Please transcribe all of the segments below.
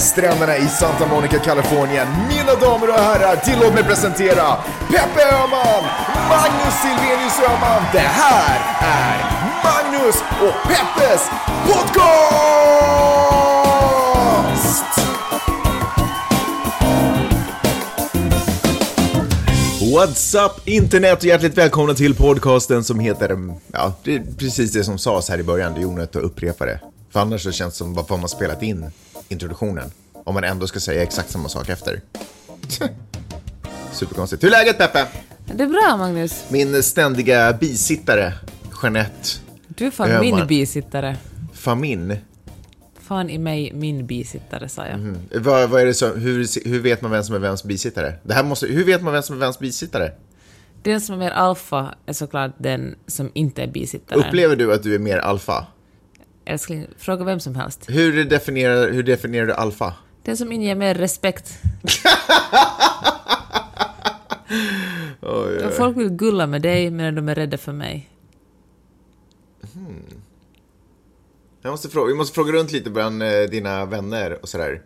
stränderna i Santa Monica, Kalifornien. Mina damer och herrar, tillåt mig presentera Peppe Öhman, Magnus Silvenius Öhman. Det här är Magnus och Peppes podcast! What's up internet och hjärtligt välkomna till podcasten som heter, ja, det är precis det som sades här i början, det är onödigt att upprepa det. För annars så känns det som, varför har man spelat in introduktionen? Om man ändå ska säga exakt samma sak efter. Superkonstigt. Hur är läget Peppe? Det är bra Magnus. Min ständiga bisittare, Jeanette Du är fan Öhman. min bisittare. Famin. Fan i mig min bisittare sa jag. Mm. Vad, vad är det så, hur, hur vet man vem som är vems bisittare? Det här måste, hur vet man vem som är vems bisittare? Den som är mer alfa är såklart den som inte är bisittare. Upplever du att du är mer alfa? Älskling, fråga vem som helst. Hur definierar, hur definierar du alfa? Den som inger mer respekt. Oj, oj. Folk vill gulla med dig men de är rädda för mig. Jag måste fråga, vi måste fråga runt lite bland eh, dina vänner och sådär.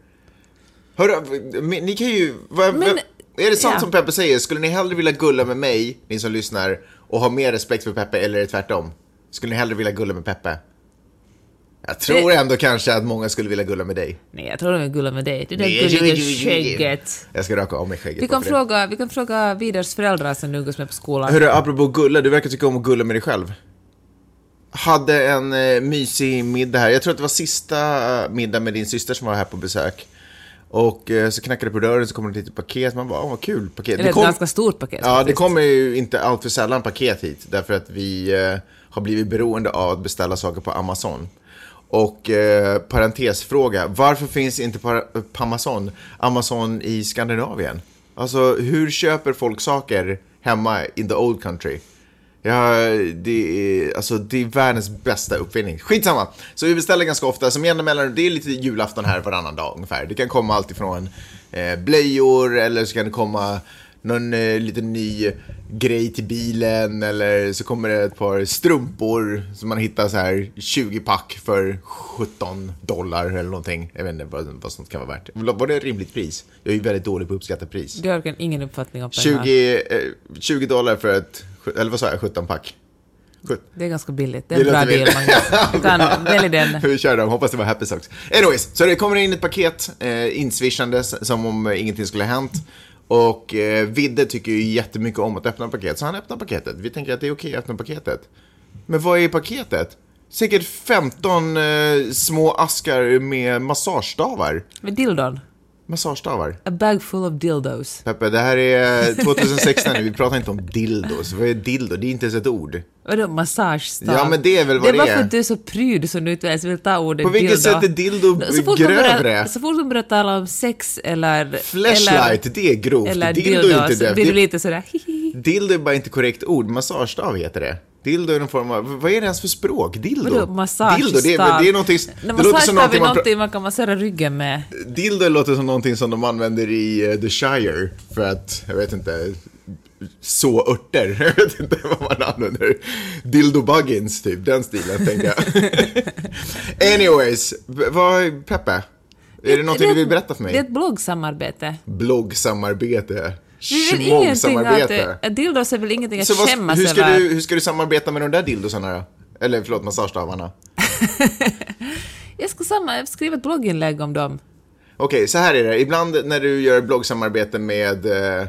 Men ni kan ju... Vad, Men- är det sant ja. som Peppe säger? Skulle ni hellre vilja gulla med mig, ni som lyssnar, och ha mer respekt för Peppe, eller är det tvärtom? Skulle ni hellre vilja gulla med Peppe? Jag tror Det- ändå kanske att många skulle vilja gulla med dig. Nej, jag tror de vill gulla med dig. Det där Nej, gulliga skägget. Jag ska raka av mig skägget. Vi kan, det. fråga, vi kan fråga Vidars föräldrar som nu umgås med på skolan. Hörru, apropå gulla, du verkar tycka om att gulla med dig själv. Hade en eh, mysig middag här. Jag tror att det var sista eh, middag med din syster som var här på besök. Och eh, så knackade det på dörren, så kom det ett litet paket. Man bara, åh vad kul, paket. Eller ett ganska stort paket Ja, det faktiskt. kommer ju inte allt för sällan paket hit. Därför att vi eh, har blivit beroende av att beställa saker på Amazon. Och eh, parentesfråga, varför finns inte Amazon, Amazon i Skandinavien? Alltså, hur köper folk saker hemma in the old country? Ja, det är, alltså, det är världens bästa uppfinning. Skitsamma! Så vi beställer ganska ofta, som jämna mellanrum, det är lite julafton här varannan dag ungefär. Det kan komma allt ifrån eh, blöjor eller så kan det komma någon eh, liten ny grej till bilen eller så kommer det ett par strumpor som man hittar så här 20 pack för 17 dollar eller någonting. Jag vet inte vad, vad sånt kan vara värt. Var det ett rimligt pris? Jag är ju väldigt dålig på att uppskatta pris. Du har verkligen ingen uppfattning om pengar. 20, eh, 20 dollar för ett, eller vad sa jag, 17 pack? Det är ganska billigt. Det är en Det bra låter deal, väl- Magnus. Du kan välja den. Vi kör dem, hoppas det var happy socks. Anyways, så det kommer in ett paket eh, inswishandes som om ingenting skulle ha hänt. Och eh, Vidde tycker ju jättemycket om att öppna paket, så han öppnar paketet. Vi tänker att det är okej att öppna paketet. Men vad är i paketet? Säkert 15 eh, små askar med massagestavar. Med dildon. Massagestavar. A bag full of dildos. Peppe, det här är 2016 nu, vi pratar inte om dildos. Vad är dildo? Det är inte ens ett ord. Vadå massagestav? Ja, men det är väl vad det är. det bara är. för att du är så pryd som du inte ens vill ta ordet På vilket dildo. sätt är dildo Så fort grövre? Börjar, så fort man börjar tala om sex eller... Flashlight, det är grovt. Eller dildo dildo, är inte det. blir du lite sådär hihi. Dildo är bara inte korrekt ord, massagestav heter det. Dildo är någon form av, vad är det ens för språk? Dildo? Vadå massagestav? Dildo, det är, det är någonting, det Nej, låter som någonting man, någonting man kan massera ryggen med. Dildo låter som någonting som de använder i eh, The Shire för att, jag vet inte, så örter. Jag vet inte vad man använder. Dildo Buggins, typ, den stilen tänker jag. Anyways, vad, Peppe? Är det någonting du vill berätta för Det är mig? ett bloggsamarbete. Bloggsamarbete. Är väl ingenting att... Att Dildos är väl ingenting att vad, skämmas hur, ska över. du, hur ska du samarbeta med de där dildosarna då? Eller förlåt, massagestavarna. Jag ska samma, skriva ett blogginlägg om dem. Okej, så här är det. Ibland när du gör bloggsamarbete med eh,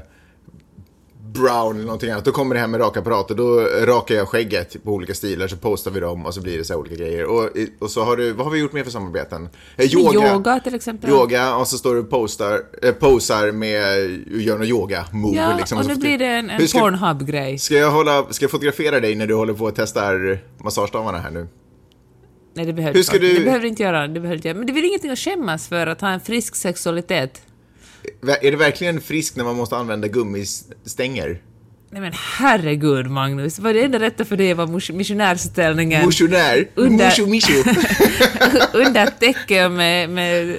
Brown eller någonting annat, då kommer det hem med rakapparat och då rakar jag skägget på olika stilar så postar vi dem och så blir det så här olika grejer. Och, och så har du, vad har vi gjort mer för samarbeten? Eh, yoga. Yoga till exempel. Yoga, och så står du och postar, eh, posar med, gör någon yoga-move. Ja, liksom, och nu blir det en, en Pornhub-grej. Ska jag, hålla, ska jag fotografera dig när du håller på och testar massagestavarna här nu? Nej, det behöver, du- det behöver du inte göra. Det behöver inte göra. Men det är väl ingenting att skämmas för att ha en frisk sexualitet. Är det verkligen friskt när man måste använda gummistänger? Nej men herregud Magnus, vad är det enda rätta för vara mus- missionärställningen Motionär? Under- Musho, misho. under ett täcke med, med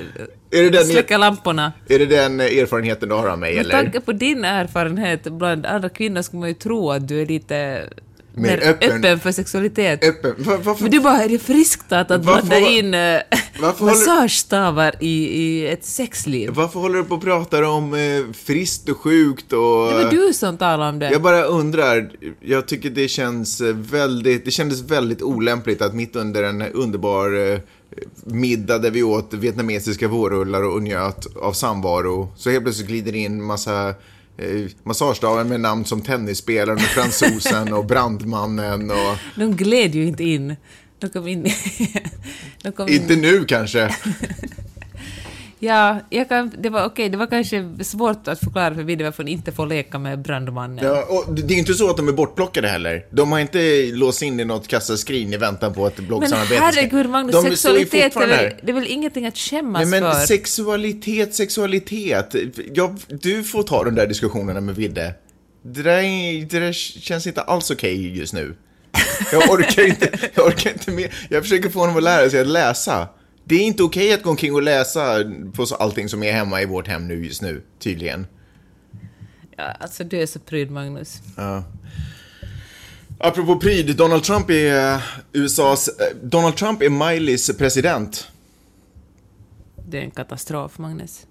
Är det den, släcka lamporna? är det den erfarenheten du har av mig Med eller? tanke på din erfarenhet bland andra kvinnor skulle man ju tro att du är lite Mer öppen. öppen. för sexualitet. Öppen? Va- Varför? Men du bara, är det friskt att, att Varför blanda var- in håller, Massagestavar i, i ett sexliv. varför håller du på och pratar om eh, friskt och sjukt och... Det var du som talade om det. Jag bara undrar, jag tycker det känns väldigt, det kändes väldigt olämpligt att mitt under en underbar eh, middag där vi åt vietnamesiska vårrullar och njöt av samvaro, så helt plötsligt glider in massa eh, massagestavar med namn som tennisspelaren och fransosen och brandmannen och... De gled ju inte in. De kom in... De kom in. Inte nu kanske. Ja, jag kan, det var okej, det var kanske svårt att förklara för Vidde varför inte får leka med brandmannen. Ja, och det är inte så att de är bortplockade heller. De har inte låst in i något kassaskrin i väntan på men bloggsamarbete ska- herregud Magnus, De sexualitet är väl, det är väl ingenting att skämmas Nej, men för? sexualitet, sexualitet. Jag, du får ta de där diskussionerna med Vidde. Det där, är, det där känns inte alls okej just nu. Jag orkar inte, jag orkar inte med. Jag försöker få honom att lära sig att läsa. Det är inte okej att gå omkring och läsa på allting som är hemma i vårt hem nu just nu, tydligen. Ja, alltså du är så pryd Magnus. Ja. Apropå pryd, Donald Trump är eh, USAs... eh, Donald Trump är Mileys president. Det är en katastrof Magnus.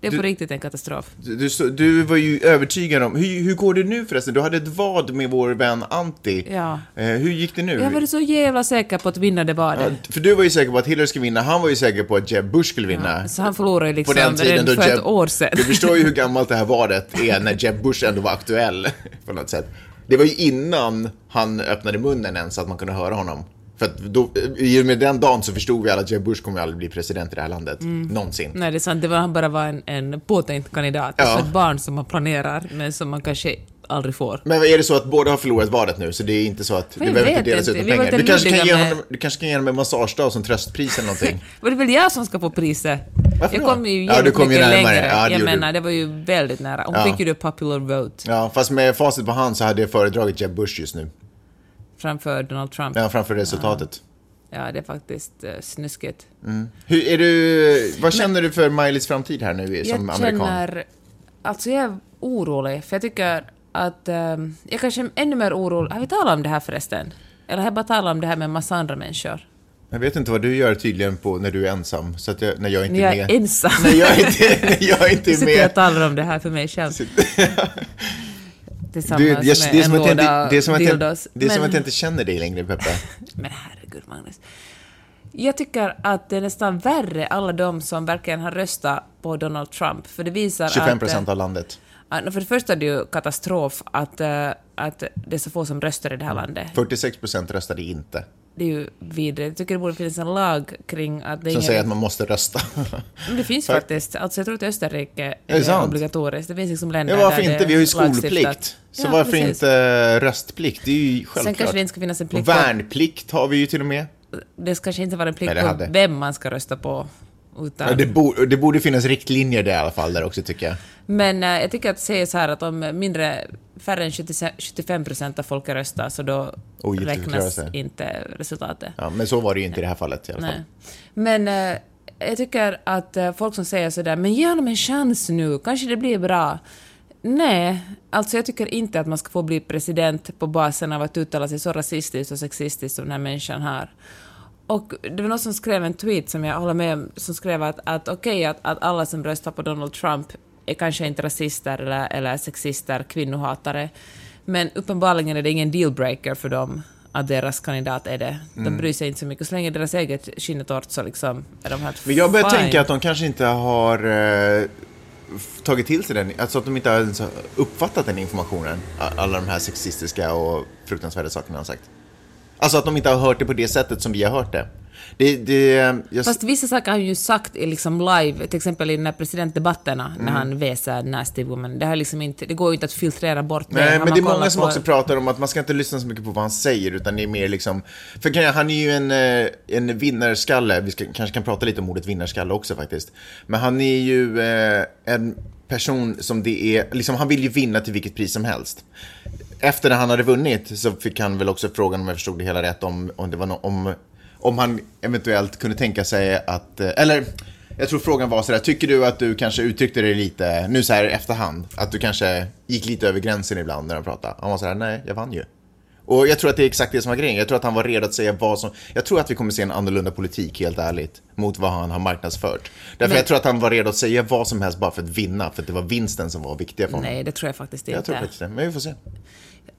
Det är Du- på riktigt en katastrof. Du, du, så- du var ju övertygad om... Hur, hur går det nu förresten? Du hade ett vad med vår vän Antti. Ja. Eh, hur gick det nu? Jag var så jävla säker på att vinna det var Ja, för du var ju säker på att Hillary skulle vinna, han var ju säker på att Jeb Bush skulle vinna. Så han förlorade ju liksom på den tiden då för Jeb... ett år sedan. Du förstår ju hur gammalt det här vadet är när Jeb Bush ändå var aktuell på något sätt. Det var ju innan han öppnade munnen ens att man kunde höra honom. För att då, i och med den dagen så förstod vi alla att Jeb Bush kommer aldrig bli president i det här landet. Mm. Någonsin. Nej, det är sant. Det var, bara var en, en påtänkt kandidat. Ja. Alltså ett barn som man planerar, men som man kanske aldrig får. Men är det så att båda har förlorat vadet nu, så det är inte så att Jag det behöver inte delas ut några pengar? Du kanske, kan ge med- honom, du kanske kan ge honom en massagestav som tröstpris eller någonting? Var det väl jag som ska få priset? Varför jag då? kom ju Ja, du kom ju närmare. längre. Ja, det jag menar, det var ju väldigt nära. Hon Ja. fick ju det popular vote Ja, fast med facit på hand så hade jag föredragit Jeb Bush just nu. Framför Donald Trump. Ja, framför resultatet. Ja, det är faktiskt uh, snuskigt. Hur är du, vad känner du för Mileys framtid här nu som jag amerikan? känner... Alltså jag är orolig, för jag tycker att... ehm, jag kanske är ännu mer orolig... Har vi talat om det här förresten? Eller har jag bara talat om det här med en massa andra människor? Jag vet inte vad du gör tydligen på när du är ensam, så att jag, när jag inte När jag är är med. ensam. När jag inte, när jag inte är sitter jag och med. talar om det här för mig själv. Tillsammans Du, jag, det, är med som en låda det är som att jag, det är som Men- att jag inte känner dig längre, Peppe. Men herregud, Magnus. Jag tycker att det är nästan värre, alla de som verkligen har röstat på Donald Trump, för det visar 25 att... procent av landet. att... För det första är det ju katastrof att, eh, att det är så få som röstar i det här landet. 46 procent röstade inte. Det är ju vidrigt. Jag tycker det borde finnas en lag kring att det Som säger att man måste rösta. Men det finns faktiskt. Alltså jag tror att Österrike Är det är obligatoriskt. Det finns liksom länder Ja, varför där inte? Vi har ju skolplikt. Så Ja, varför precis. inte röstplikt? Det är ju Sen självklart. kanske det inte ska finnas en Och plikt på... värnplikt har vi ju till och med. Det ska kanske inte vara en plikt på vem man ska rösta på. Utan... Ja, det, borde, det borde finnas riktlinjer där i alla fall, där också tycker jag. Men eh, jag tycker att säga så här att om mindre, färre än 70 75 procent av folket röstar så då Ogiltigförklaras räknas inte resultatet. Ja, men så var det ju inte i det här fallet i alla fall. Nej. Men eh, jag tycker att eh, folk som säger sådär ”men ge honom en chans nu, kanske det blir bra”. Nej, alltså jag tycker inte att man ska få bli president på basen av att uttala sig så rasistiskt och sexistiskt som den här människan har. Och det var någon som skrev en tweet som jag håller med om, som skrev att, att okej att, att alla som röstar på Donald Trump är kanske inte rasister eller, eller sexister, kvinnohatare, men uppenbarligen är det ingen dealbreaker för dem att deras kandidat är det. De Mm. bryr sig inte så mycket. Så länge deras eget skinn är torrt så liksom är de helt Men jag börjar fine. tänka att de kanske inte har eh, tagit till sig den, alltså att de inte har uppfattat den informationen. Alla de här sexistiska och fruktansvärda sakerna han sagt. Alltså att de inte har hört det på det sättet som vi har hört det. Det, det jag, Fast vissa saker har han ju sagt liksom live, till exempel i den här presidentdebatterna Mm. när han väser Nasty Woman. Det, har liksom inte, det går ju inte att filtrera bort det. Nej, men det är många som på- också pratar om att man ska inte lyssna så mycket på vad han säger, utan det är mer liksom... För han är ju en, eh, en vinnarskalle, vi ska, kanske kan prata lite om ordet vinnarskalle också faktiskt. Men han är ju eh, en person som det är, liksom han vill ju vinna till vilket pris som helst. Efter han hade vunnit så fick han väl också frågan, om jag förstod det hela rätt, om, om det var no, om, om han eventuellt kunde tänka sig att, eh, eller jag tror frågan var sådär, tycker du att du kanske uttryckte dig lite, nu så här i efterhand, att du kanske gick lite över gränsen ibland när de pratade? Han var sådär, nej, jag vann ju. Och jag tror att det är exakt det som var grejen. Jag tror att han var redo att säga vad som... Jag tror att vi kommer se en annorlunda politik, helt ärligt, mot vad han har marknadsfört. Därför Men- jag tror att han var redo att säga vad som helst bara för att vinna, för att det var vinsten som var viktiga för honom. Nej, det tror jag faktiskt inte. jag tror faktiskt det, men vi får se.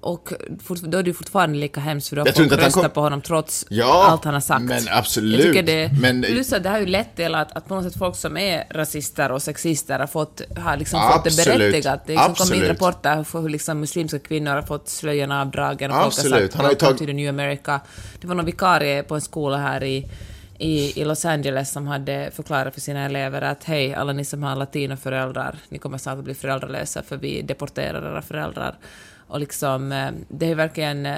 Och då är det fortfarande lika hemskt för då har folk kom- på honom trots Ja, allt han har sagt. men absolut. Jag det, Men- plus att det har ju lett till att, att på något sätt folk som är rasister och sexister har fått, har liksom fått det Absolut. berättigat. Det liksom kom in Absolut. rapporter för hur liksom muslimska kvinnor har fått slöjorna avdragen och folk Absolut. har sagt Han har ju “Welcome tag- to the new America”. Det var någon vikarie på en skola här i i, i Los Angeles som hade förklarat för sina elever att hej, alla ni som har latinoföräldrar, ni kommer snart att bli föräldralösa för vi deporterar era föräldrar. Och liksom, eh, det är verkligen... eh,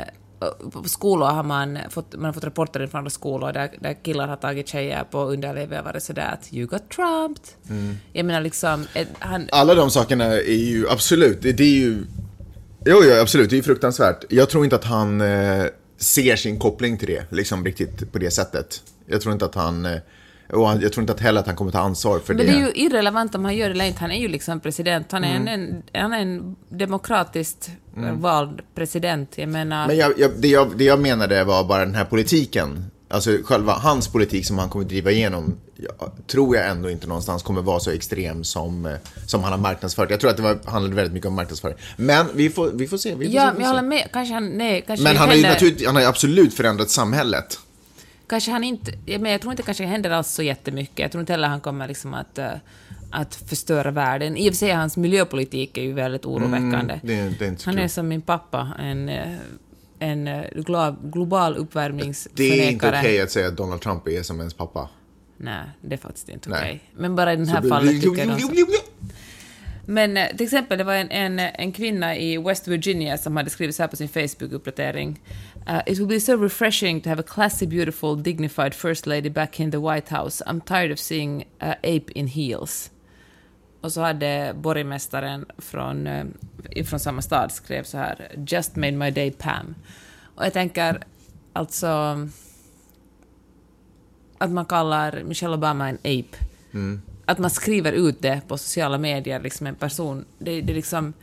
På skolor har man fått, man har fått rapporter från andra skolor där, där killar har tagit tjejer på underlivet och varit sådär att “you got trumped”. Mm. Jag menar liksom, eh, han... Alla de sakerna är ju absolut, det, det är ju... Jo, jo, absolut, det är ju fruktansvärt. Jag tror inte att han eh, ser sin koppling till det, liksom riktigt på det sättet. Jag tror inte att han... Eh, och han- jag tror inte att heller att han kommer ta ansvar för Men det. det är ju irrelevant om han gör det eller inte. Han är ju liksom president. Han är, en, en, han är en demokratiskt vald president. Jag menar... Men jag, jag, det, jag, det jag menade var bara den här politiken. Alltså själva hans politik som han kommer driva igenom. Jag, tror jag ändå inte någonstans kommer vara så extrem som, eh, som han har marknadsfört. Jag tror att det var, handlade väldigt mycket om marknadsföring. Men vi får, vi får se. Vi får se, Ja, vi men får jag se. håller med. Kanske han... Nej, kanske Men det han har ju naturligt, han har ju absolut förändrat samhället. Kanske han inte... Men jag tror inte kanske det händer alls så jättemycket. Jag tror inte heller han kommer liksom att, eh, att förstöra världen. I och för sig, hans miljöpolitik är ju väldigt oroväckande. det är- det är han är som min pappa, en, eh, en eh, glo- global Det är uppvärmningsförnekare. inte okej att säga att Donald Trump är som ens pappa. Nej, det är faktiskt inte okej. Men bara i det här Så- fallet tycker jag. Men till exempel, det var en, en, en kvinna i West Virginia som hade skrivit så här på sin Facebook-uppdatering. Uh, It will be so refreshing to have a classy, beautiful, dignified first lady back in the White House. I'm tired of seeing uh, ape in heels. Och så hade borgmästaren från, eh, från samma stad skrev så här “Just made my day Pam”. Och jag tänker, alltså... Att man kallar Michelle Obama en ape. Att man skriver ut det på sociala medier, liksom en person. Det, det är liksom...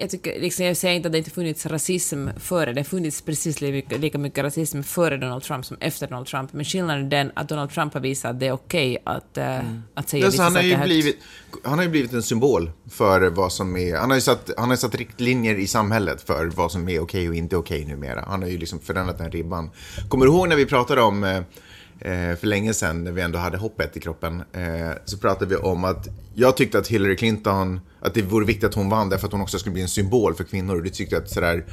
Jag, tycker, liksom, jag säger inte att det inte funnits rasism före, det har funnits precis lika mycket, rasism före Donald Trump som efter Donald Trump, men skillnaden är den att Donald Trump har visat att det är okej att, eh, att säga vissa han, har saker blivit, han har ju blivit en symbol för vad som är... Han har ju satt, han har satt riktlinjer i samhället för vad som är okej och inte okej numera. Han har ju liksom förändrat den ribban. Kommer du ihåg när vi pratade om, eh, för länge sedan, när vi ändå hade hoppet i kroppen, eh, så pratade vi om att jag tyckte att Hillary Clinton, att det vore viktigt att hon vann därför att hon också skulle bli en symbol för kvinnor. Och tyckte att sådär,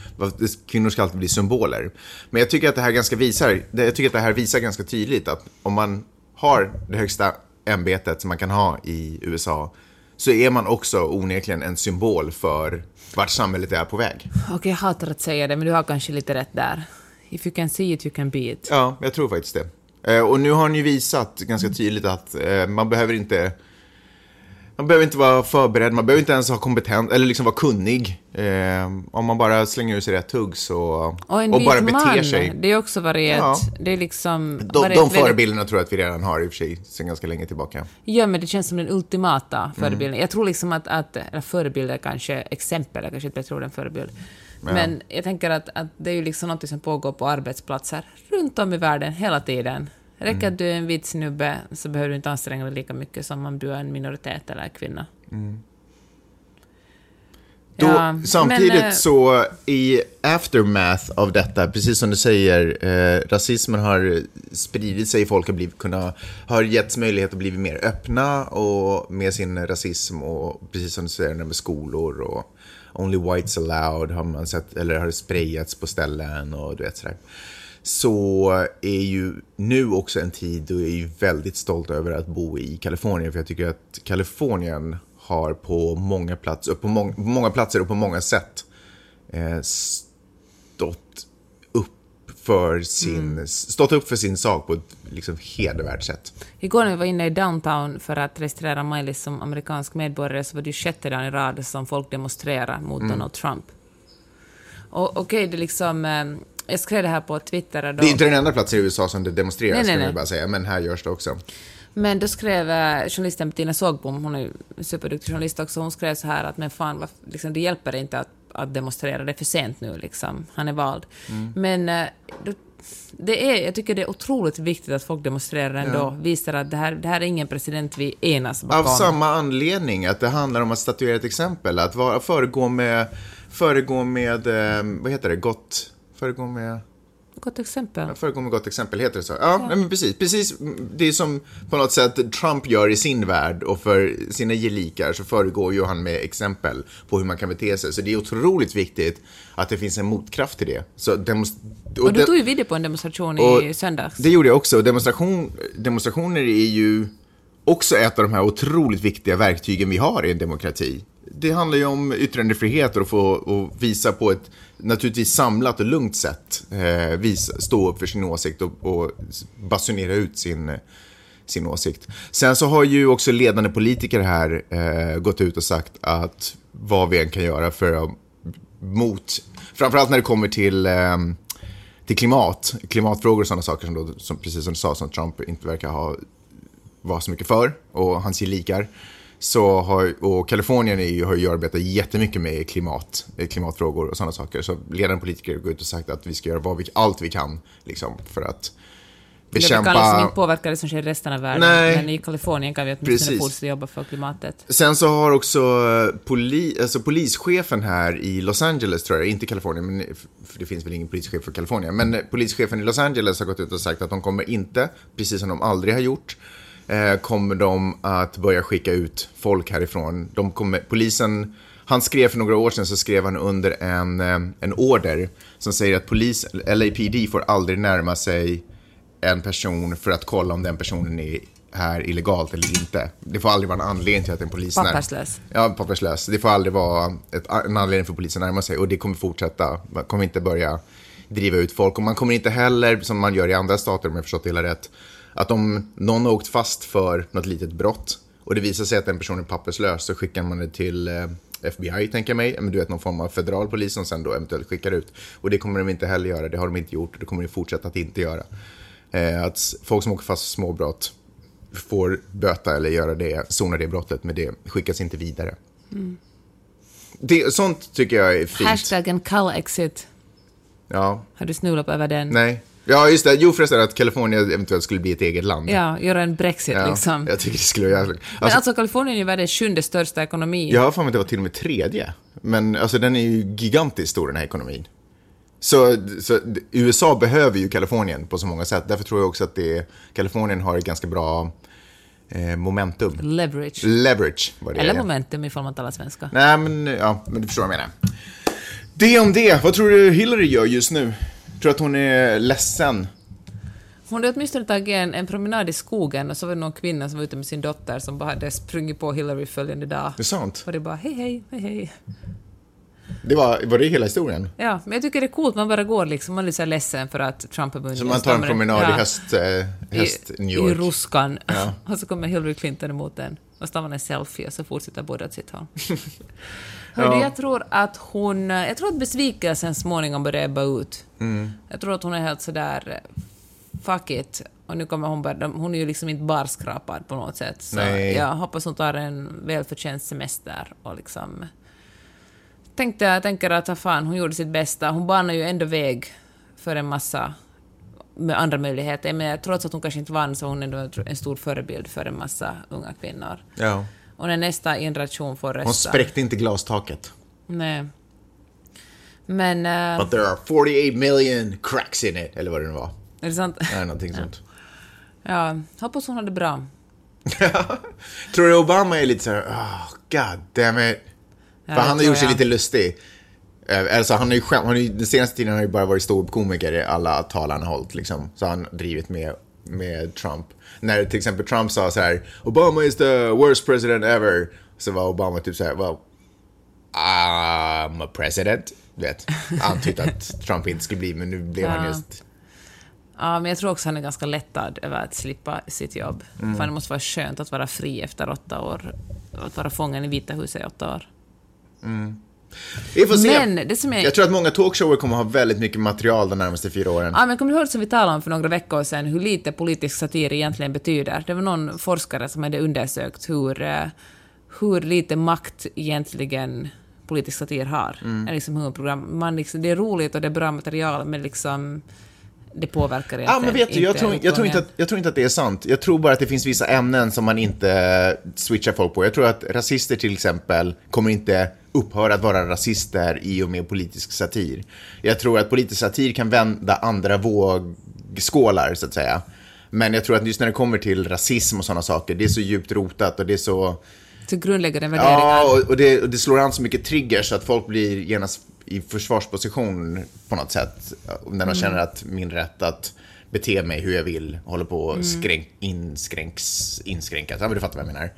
kvinnor ska alltid bli symboler. Men jag tycker att det här ganska visar, jag tycker att det här visar ganska tydligt att om man har det högsta ämbetet som man kan ha i USA så är man också onekligen en symbol för vart samhället är på väg. Okej, jag hatar att säga det, men du har kanske lite rätt där. If you can see it, you can be it. Ja, jag tror faktiskt det. Eh, Och nu har han ju visat ganska tydligt att eh, man behöver inte man behöver inte vara förberedd, man behöver inte ens ha kompetent eller liksom vara kunnig. Eh, om man bara slänger ur sig rätt hugg så, Och och bara beter man, sig. det är också varit ett... Ja. Det är liksom... De, de väldigt- förebilderna tror jag att vi redan har i och för sig sedan ganska länge tillbaka. Ja, men det känns som den ultimata Mm. förebilden. Jag tror liksom att, att eller förebilder kanske, exempel är kanske ett bättre ord än förebild. Men jag tänker att, att det är ju liksom något som pågår på arbetsplatser runt om i världen hela tiden. Räcker Mm. att du är en vit snubbe så behöver du inte anstränga dig lika mycket som om du är en minoritet eller kvinna. Då, Ja, samtidigt men, eh, så i aftermath av detta, precis som du säger, eh, rasismen har spridit sig, folk har, blivit, kunna, har getts möjlighet att bli mer öppna och med sin rasism och precis som du säger med skolor och only whites allowed har man sett, eller har det sprayats på ställen och du vet sådär. Så är ju nu också en tid då jag är väldigt stolt över att bo i Kalifornien för jag tycker att Kalifornien har på många, plats, på må många platser och på många sätt eh, stått för sin, stått upp för sin sak på ett liksom hedervärt sätt. Igår när vi var inne i downtown för att registrera Maj-Lis som amerikansk medborgare så var det ju sjätte dagen i rad som folk demonstrerade mot Mm. Donald Trump. Och okej, det liksom... eh, Jag skrev det här på Twitter. Då, Det är inte den enda platsen i USA som det demonstreras, Nej, nej, nej. man bara säga, men här görs det också. Men då skrev eh, journalisten Bettina Sågbom, hon är superduktig journalist också, hon skrev så här att men fan, vad, liksom, det hjälper inte att, att demonstrera, det är för sent nu liksom, han är vald. Men eh, det är, jag tycker det är otroligt viktigt att folk demonstrerar ändå, Ja. visar att det här, det här är ingen president vi enas bakom. Av samma anledning, att det handlar om att statuera ett exempel. Att vara, föregå med, föregå med, eh, vad heter det, gott, föregå med, Gott exempel. föregå med gott exempel, heter det så? Ja, Nej, men precis, precis. Det är som på något sätt Trump gör i sin värld och för sina gelikar så föregår ju han med exempel på hur man kan bete sig. Så det är otroligt viktigt att det finns en motkraft till det. Så demonst- Och du de- tog ju video på en demonstration och i söndags. Det gjorde jag också. Demonstration, demonstrationer är ju också ett av de här otroligt viktiga verktygen vi har i en demokrati. Det handlar ju om yttrandefrihet och att få och visa på ett naturligtvis samlat och lugnt sätt eh, visa, stå upp för sin åsikt och, och basunera ut sin, sin åsikt. Sen så har ju också ledande politiker här eh, gått ut och sagt att vad vi än kan göra för att mot, framförallt när det kommer till eh, till klimat, klimatfrågor och sådana saker som, då, som precis som du sa, som Trump inte verkar ha vara så mycket för och hans gelikar. Så har, och Kalifornien är ju, har ju arbetat jättemycket med klimat, eh, klimatfrågor och sådana saker. Så ledande politiker har gått ut och sagt att vi ska göra vad vi, allt vi kan liksom, för att bekämpa... kan liksom inte påverka det som sker i resten av världen, Nej. men i Kalifornien kan vi åtminstone Precis. fortsätta jobba för klimatet. Sen så har också eh, poli, alltså polischefen här i Los Angeles, tror jag, inte Kalifornien, men det finns väl ingen polischef för Kalifornien, men eh, polischefen i Los Angeles har gått ut och sagt att de kommer inte, precis som de aldrig har gjort, eh, kommer de att börja skicka ut folk härifrån. De kommer, polisen, han skrev för några år sedan så skrev han under en, eh, en order som säger att polis, LAPD får aldrig närma sig en person för att kolla om den personen är här illegalt eller inte. Det får aldrig vara en anledning till att en polis... när- Papperslös. Ja, papperslös. Det får aldrig vara ett, en anledning för polisen att närma sig och det kommer fortsätta. Man kommer inte börja driva ut folk och man kommer inte heller, som man gör i andra stater om jag förstått det hela rätt, att om någon har åkt fast för något litet brott och det visar sig att den personen är papperslös så skickar man det till eh, FBI, tänker jag mig, men du vet någon form av federal polis som sen då eventuellt skickar ut. Och det kommer de inte heller göra, det har de inte gjort och det kommer de fortsätta att inte göra. Eh, att folk som åker fast för småbrott får böta eller göra det, sona det brottet, men det skickas inte vidare. Det, sånt tycker jag är fint. Hashtaggen Calexit. Ja, Har du snulat över den? nej. Ja, just det. Jo, förresten att Kalifornien eventuellt skulle bli ett eget land. Ja, göra en Brexit Ja, liksom. Jag tycker det skulle vara jävligt. Men Alltså, alltså Kalifornien är ju världens sjunde största ekonomi. Jag har för mig att det var till och med tredje. Men alltså den är ju gigantiskt stor den här ekonomin. Så, så USA behöver ju Kalifornien på så många sätt. Därför tror jag också att det, Kalifornien har ett ganska bra eh, momentum. Leverage. Leverage var det. Eller momentum ifall man talar svenska. Nej, men, ja, men du förstår vad jag menar. Det om det. Vad tror du Hillary gör just nu? Tror du att hon är ledsen? Hon hade åtminstone tagit en, en promenad i skogen och så var det någon kvinna som var ute med sin dotter som bara hade sprungit på Hillary följande dag. Det är sant. Och det bara hej, hej, hej, hej. Det var, var det hela historien? Ja, men jag tycker det är coolt, man bara går liksom, man är lite ledsen för att Trump har vunnit. Så man tar en promenad i Ja. höst, eh, höst I, New I York? ruskan. Ja. och så kommer Hillary Clinton emot den. Och så tar man en selfie och så fortsätter båda åt sitt håll. Hörde, Ja. jag tror att hon... Jag tror att besvikelsen småningom börjar ebba ut. Mm. Jag tror att hon är helt sådär... Fuck it. Och nu kommer hon bara... Hon är ju liksom inte barskrapad på något sätt. Så Nej. jag hoppas hon tar en välförtjänt semester och liksom... Tänkte, jag tänker att fan, hon gjorde sitt bästa. Hon banar ju ändå väg för en massa med andra möjligheter. Men trots att hon kanske inte vann så är hon ändå en stor förebild för en massa unga kvinnor. Ja. Och när nästa generation får rösta... Hon spräckte inte glastaket. Nej. Men... eh, But there are 48 million cracks in it, eller vad det nu var. är det sant? Nej, någonting sånt. Ja, hoppas hon har det bra. Tror du Obama är lite så här, oh, god damn it. Ja, För han har gjort sig jag. lite lustig. Eh, Alltså han har ju skämt, han ju, den senaste tiden har han ju bara varit ståuppkomiker i alla tal han har hållit liksom. Så han har drivit med, med Trump. När till exempel Trump sa så här, Obama is the worst president ever. Så var Obama typ så här, well, I'm a president. Du vet, antytt att Trump inte skulle bli, men nu blev han Ja. just... Ja, men jag tror också han är ganska lättad över att slippa sitt jobb. Mm. För det måste vara skönt att vara fri efter åtta år. Att vara fången i Vita huset i åtta år. Vi får se. Men det som är... Jag tror att många talkshower kommer ha väldigt mycket material de närmaste fyra åren. Ja, men kommer du ihåg som vi talade om för några veckor sedan, hur lite politisk satir egentligen betyder? Det var någon forskare som hade undersökt hur, eh, hur lite makt egentligen politisk satir har. Mm. Är liksom humorprogram. Man liksom, det är roligt och det är bra material, men liksom det påverkar Ja, men vet du, jag tror, jag, tror inte att, jag tror inte att det är sant. Jag tror bara att det finns vissa ämnen som man inte switchar folk på. Jag tror att rasister till exempel kommer inte upphöra att vara rasister i och med politisk satir. Jag tror att politisk satir kan vända andra vågskålar, så att säga. Men jag tror att just när det kommer till rasism och sådana saker, det är så djupt rotat och det är så... Så grundläggande värderingar. Ja, och, det, och det slår an så mycket triggers så att folk blir genast i försvarsposition på något sätt. När de mm. känner att min rätt att bete mig hur jag vill håller på att mm. inskränkas. Ja, men du fattar vad jag menar.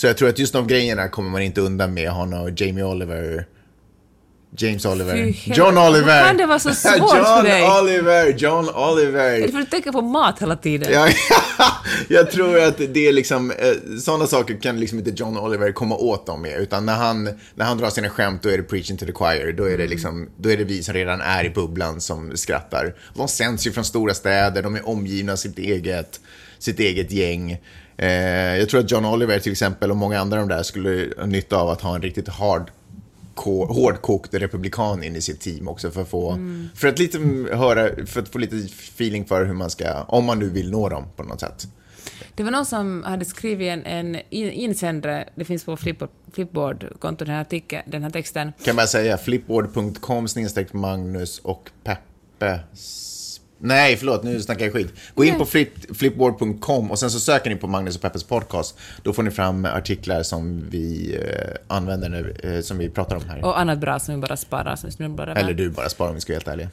Så jag tror att just de grejerna kommer man inte undan med ha någon Jamie Oliver James Oliver. John Oliver. Kan det vara så svårt John för dig? John Oliver, John Oliver. Är det för att du tänker på mat hela tiden? Ja, jag tror att det är liksom, eh, sådana saker kan liksom inte John Oliver komma åt dem med, utan när han, när han drar sina skämt, då är det preaching to the choir, då är det mm. liksom, då är det vi som redan är i bubblan som skrattar. De sänds ju från stora städer, de är omgivna av sitt eget, sitt eget gäng. Eh, jag tror att John Oliver till exempel och många andra av de där skulle ha nytta av att ha en riktigt hard hårdkokt republikan in i sitt team också för att få, mm. för att lite höra, för att få lite feeling för hur man ska, om man nu vill nå dem på något sätt. Det var någon som hade skrivit en, en insändare, det finns på Flipboard-kontot, den, här artikeln, den här texten. Kan man säga flipboard.com Magnus och Peppe Nej, förlåt, nu snackar jag skit. Gå in på flip, flipboard.com och sen så söker ni på Magnus och Peppes podcast. Då får ni fram artiklar som vi eh, använder nu, eh, som vi pratar om här. Och annat bra som vi bara sparar, som vi snubblar över. Eller du bara sparar om vi ska vara helt ärliga.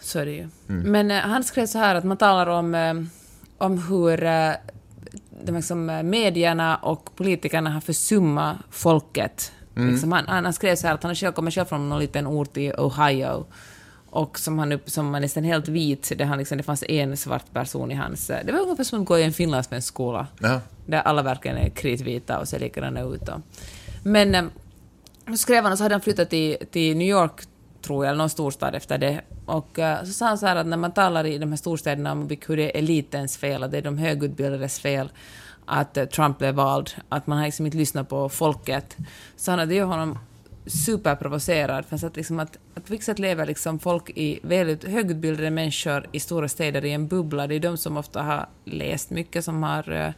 Så är det ju. Mm. Men eh, han skrev så här att man talar om, eh, om hur eh, de liksom, medierna och politikerna har försummat folket. Mm. Liksom han, han skrev så här att han själv kommer själv från någon liten ort i Ohio och som, han som var nästan helt vit, där han liksom, det fanns en svart person i hans... Det var ungefär som att gå i en finlandssvensk skola, ja. där alla verkligen är kritvita och ser likadana ut. Och. Men äm, eh, skrev han och så hade han flyttat till, till New York, tror jag, eller någon storstad efter det. Och uh, så sa han så här att när man talar i de här storstäderna om hur det är elitens fel, att det är de högutbildades fel, att uh, Trump blev vald, att man har liksom inte lyssnat på folket, så han det gör honom superprovocerad. För att, liksom att, att på vilket sätt lever liksom folk i väldigt högutbildade människor i stora städer i en bubbla. Det är de som ofta har läst mycket, som har eh,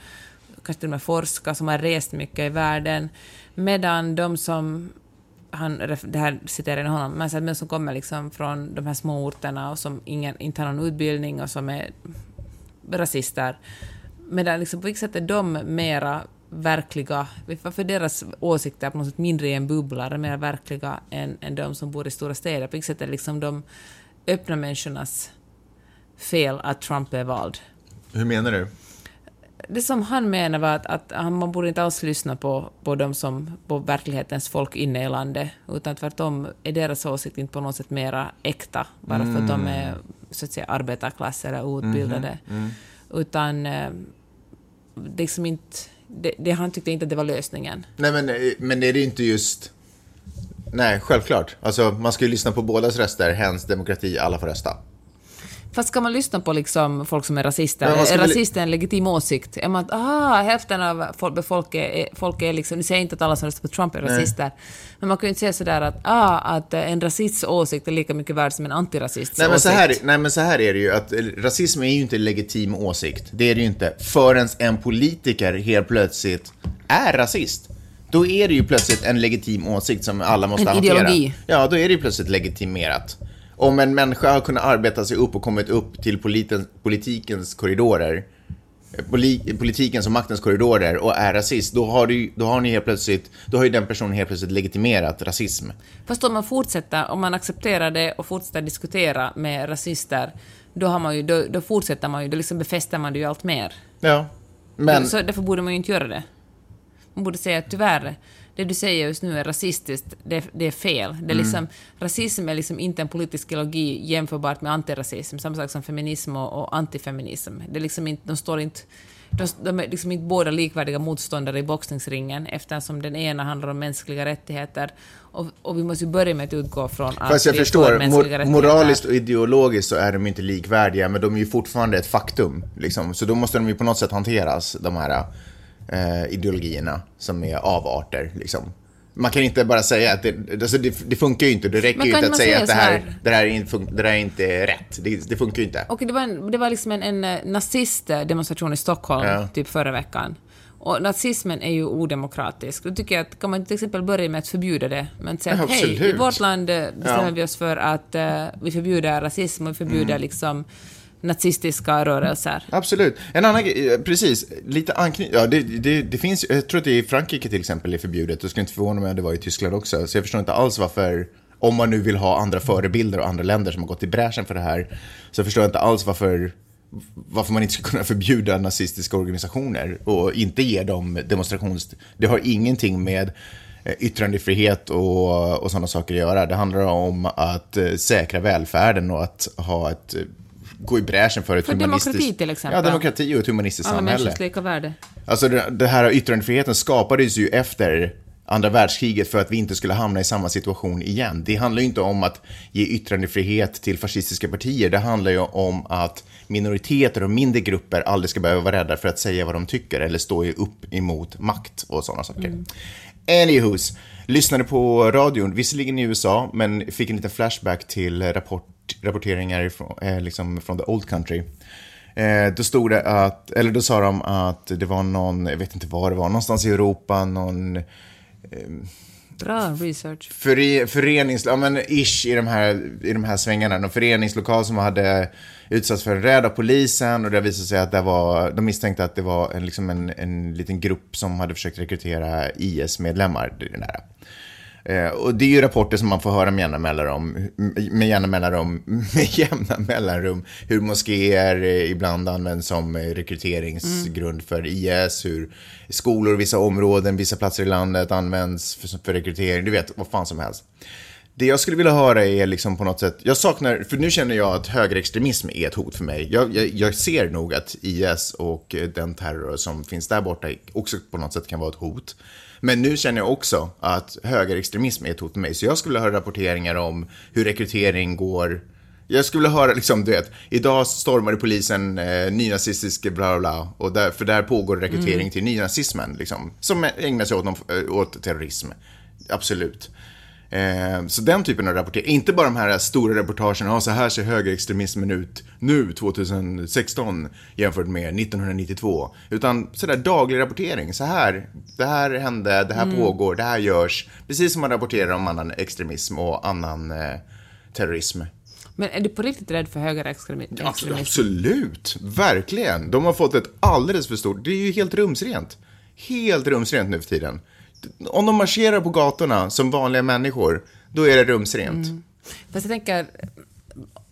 kanske till och med forskat, som har rest mycket i världen. Medan de som han, det här citerar jag honom, men, men som kommer liksom från de här små orterna och som ingen, inte har någon utbildning och som är rasister. Medan liksom, på vilket sätt är de mera verkliga, varför deras åsikter på något sätt mindre i en bubbla, är mer verkliga än, än de som bor i stora städer. På vilket sätt är det liksom de öppna människornas fel att Trump är vald? Hur menar du? Det som han menar var att, att man borde inte alls lyssna på, på de som, på verklighetens folk inne i landet, utan tvärtom är deras åsikt inte på något sätt mera äkta, bara för att de mm. är så att säga arbetarklass eller utbildade. Mm. Mm. Utan eh, liksom inte det, det, han tyckte inte att det var lösningen. Nej, men, eh, men är det inte just... Nej, självklart. Alltså, man ska ju lyssna på bådas röster, hens demokrati, alla får rösta. Fast ska man lyssna på liksom folk som är rasister? Är rasister en legitim åsikt? Är man att aha, hälften av folk är, folk är liksom... Nu säger jag inte att alla som röstar på Trump är rasister, Nej. men man kan ju inte säga sådär att, ah, att en rasists åsikt är lika mycket värd som en antirasists nej, men så här, nej, men så här är det ju, att rasism är ju inte en legitim åsikt. Det är det ju inte. Förrän en politiker helt plötsligt är rasist då är det ju plötsligt en legitim åsikt som alla måste en hantera. Ideologi. Ja, då är det ju plötsligt legitimerat om en människa har kunnat arbeta sig upp och kommit upp till politen, politikens korridorer, politikens och maktens korridorer och är rasist, då har, du, då har ni helt plötsligt, då har ju den personen helt plötsligt legitimerat rasism. Fast om man fortsätter, om man accepterar det och fortsätter diskutera med rasister, då, har man ju, då, då fortsätter man ju, då liksom befäster man det ju allt mer. Ja, men... Så därför borde man ju inte göra det. Man borde säga att tyvärr, det du säger just nu är rasistiskt, det, det är fel. Det är mm. liksom, Rasism är liksom inte en politisk ideologi jämförbart med antirasism, samma sak som feminism och, och antifeminism. Det är liksom inte, de står inte de, de är liksom inte båda likvärdiga motståndare i boxningsringen eftersom den ena handlar om mänskliga rättigheter och, och vi måste ju börja med att utgå från att Fast jag vi förstår, mor moraliskt och ideologiskt så är de inte likvärdiga men de är ju fortfarande ett faktum. Liksom. Så då måste de ju på något sätt hanteras, de här eh, ideologierna som är avarter. Liksom. Man kan inte bara säga att det, alltså det, det funkar ju inte. Det räcker ju inte att säga säga att det här, här? det, här är, fun- det där är inte rätt. Det, det funkar ju inte. Och det var, en, det var liksom en, en eh, nazistdemonstration i Stockholm Ja. typ förra veckan. Och nazismen är ju odemokratisk. Då tycker jag att kan man till exempel börja med att förbjuda det. Men säga att hej, i vårt land eh, bestämmer Ja. vi oss för att eh, vi förbjuder rasism och vi förbjuder Mm. liksom nazistiska rörelser. Absolut. En annan grej, eh, precis, lite anknytning. Ja, det, det, det finns, jag tror att det i Frankrike till exempel är förbjudet. Det skulle inte förvåna mig om det var i Tyskland också. Så jag förstår inte alls varför, om man nu vill ha andra förebilder och andra länder som har gått i bräschen för det här, så förstår jag inte alls varför, varför man inte ska kunna förbjuda nazistiska organisationer och inte ge dem demonstrations... Det har ingenting med eh, yttrandefrihet och, och sådana saker att göra. Det handlar om att eh, säkra välfärden och att ha ett gå i bräschen för ett För humanistiskt... demokrati till exempel. Ja, demokrati och ett humanistiskt Alla samhälle. människors lika värde. Alltså det, här yttrandefriheten skapades ju efter andra världskriget för att vi inte skulle hamna i samma situation igen. Det handlar ju inte om att ge yttrandefrihet till fascistiska partier. Det handlar ju om att minoriteter och mindre grupper aldrig ska behöva vara rädda för att säga vad de tycker eller stå upp emot makt och sådana saker. Anywhos, lyssnade på radion, visserligen i USA, men fick en liten flashback till rapport, rapporteringar ifrån, eh, liksom från the old country. Eh, då stod det att, eller då sa de att det var någon, jag vet inte var det var, någonstans i Europa, någon Bra research. före, förenings, ja men ish i de här, i de här svängarna, någon föreningslokal som hade utsatts för en räd av polisen och det visade sig att det var, de misstänkte att det var en, liksom en, en liten grupp som hade försökt rekrytera IS-medlemmar. i den där. Eh, och det är ju rapporter som man får höra med jämna mellanrum, med jämna mellanrum, med jämna mellanrum, hur moskéer eh, ibland används som eh, rekryteringsgrund för IS, hur skolor i vissa områden, vissa platser i landet används för, för rekrytering, du vet, vad fan som helst. Det jag skulle vilja höra är liksom på något sätt, jag saknar, för nu känner jag att högerextremism är ett hot för mig. Jag, jag, jag ser nog att IS och eh, den terror som finns där borta också på något sätt kan vara ett hot. Men nu känner jag också att högerextremism är ett hot för mig. Så jag skulle vilja höra rapporteringar om hur rekrytering går. Jag skulle höra, liksom, du vet, idag stormade polisen eh, nynazistisk bla bla bla. Och där, för där pågår rekrytering till nynazismen, liksom. Som ägnar sig åt, någon, eh, åt terrorism. Absolut. Eh, så den typen av rapportering, inte bara de här stora reportagen, ja så här ser högerextremismen ut nu 2016 jämfört med 1992. Utan sådär daglig rapportering, så här, det här hände, det här pågår, det här görs. Precis som man rapporterar om annan extremism och annan eh, terrorism. Men är du på riktigt rädd för högerextremism? Absolut, absolut, verkligen. De har fått ett alldeles för stort, det är ju helt rumsrent. Helt rumsrent nu för tiden. Om de marscherar på gatorna som vanliga människor, då är det rumsrent. Fast jag tänker,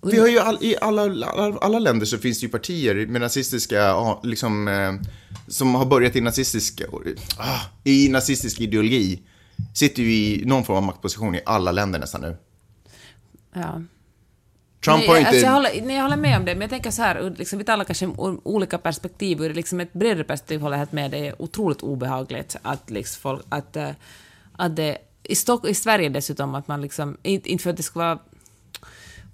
Vi har ju all, i alla, alla, alla länder så finns det ju partier med nazistiska, liksom, eh, som har börjat i nazistisk, ah, i nazistisk ideologi. Sitter ju i någon form av maktposition i alla länder nästan nu. ja. Trump nej, har inte... alltså jag, håller, nej, jag håller med om det, men jag tänker så här, liksom, vi talar kanske om olika perspektiv, ur liksom ett bredare perspektiv håller jag helt med, det är otroligt obehagligt att, liksom, folk, att, eh, att det, i, Stock, i Sverige dessutom, att man liksom, inte, för att det ska vara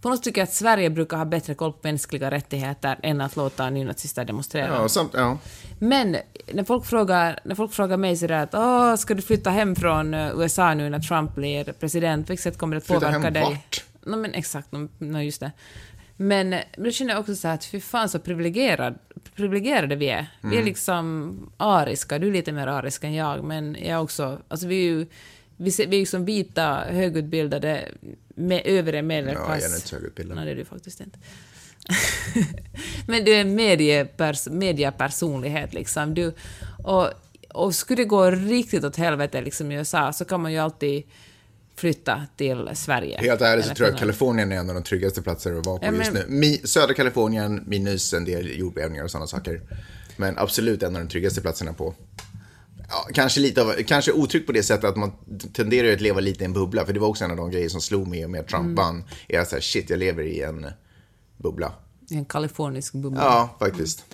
på något sätt tycker jag att Sverige brukar ha bättre koll på mänskliga rättigheter än att låta nynazister demonstrera. Ja, samt, ja. Men när folk frågar, när folk frågar mig sådär att Åh, ska du flytta hem från eh, USA nu när Trump blir president, vilket sätt kommer det att påverka dig? vart? No, men exakt, no, no, just det. Men, då känner jag också så här att fy fan så privilegierad, privilegierade vi är. Vi Mm. är liksom ariska, du är lite mer arisk än jag, men jag också, alltså vi är ju, vi, ser, vi är ju som vita, högutbildade, med övre medelklass. Ja, jag är inte högutbildad. Nej, det är du faktiskt inte. Men du är en mediepers, mediapersonlighet liksom. Du, och, och skulle det gå riktigt åt helvete liksom i USA så kan man ju alltid flytta till Sverige. Helt ärligt så tror jag att. Kalifornien är en av de tryggaste platser att vara på Ja, just men- nu. Mi, södra Kalifornien minus en del jordbävningar och sådana saker. Men absolut en av de tryggaste platserna på. Ja, kanske lite av, kanske otryggt på det sättet att man tenderar att leva lite i en bubbla. För det var också en av de grejer som slog mig med Trump Mm. vann. Är att så här, shit, jag lever i en bubbla. I en kalifornisk bubbla. Ja, faktiskt.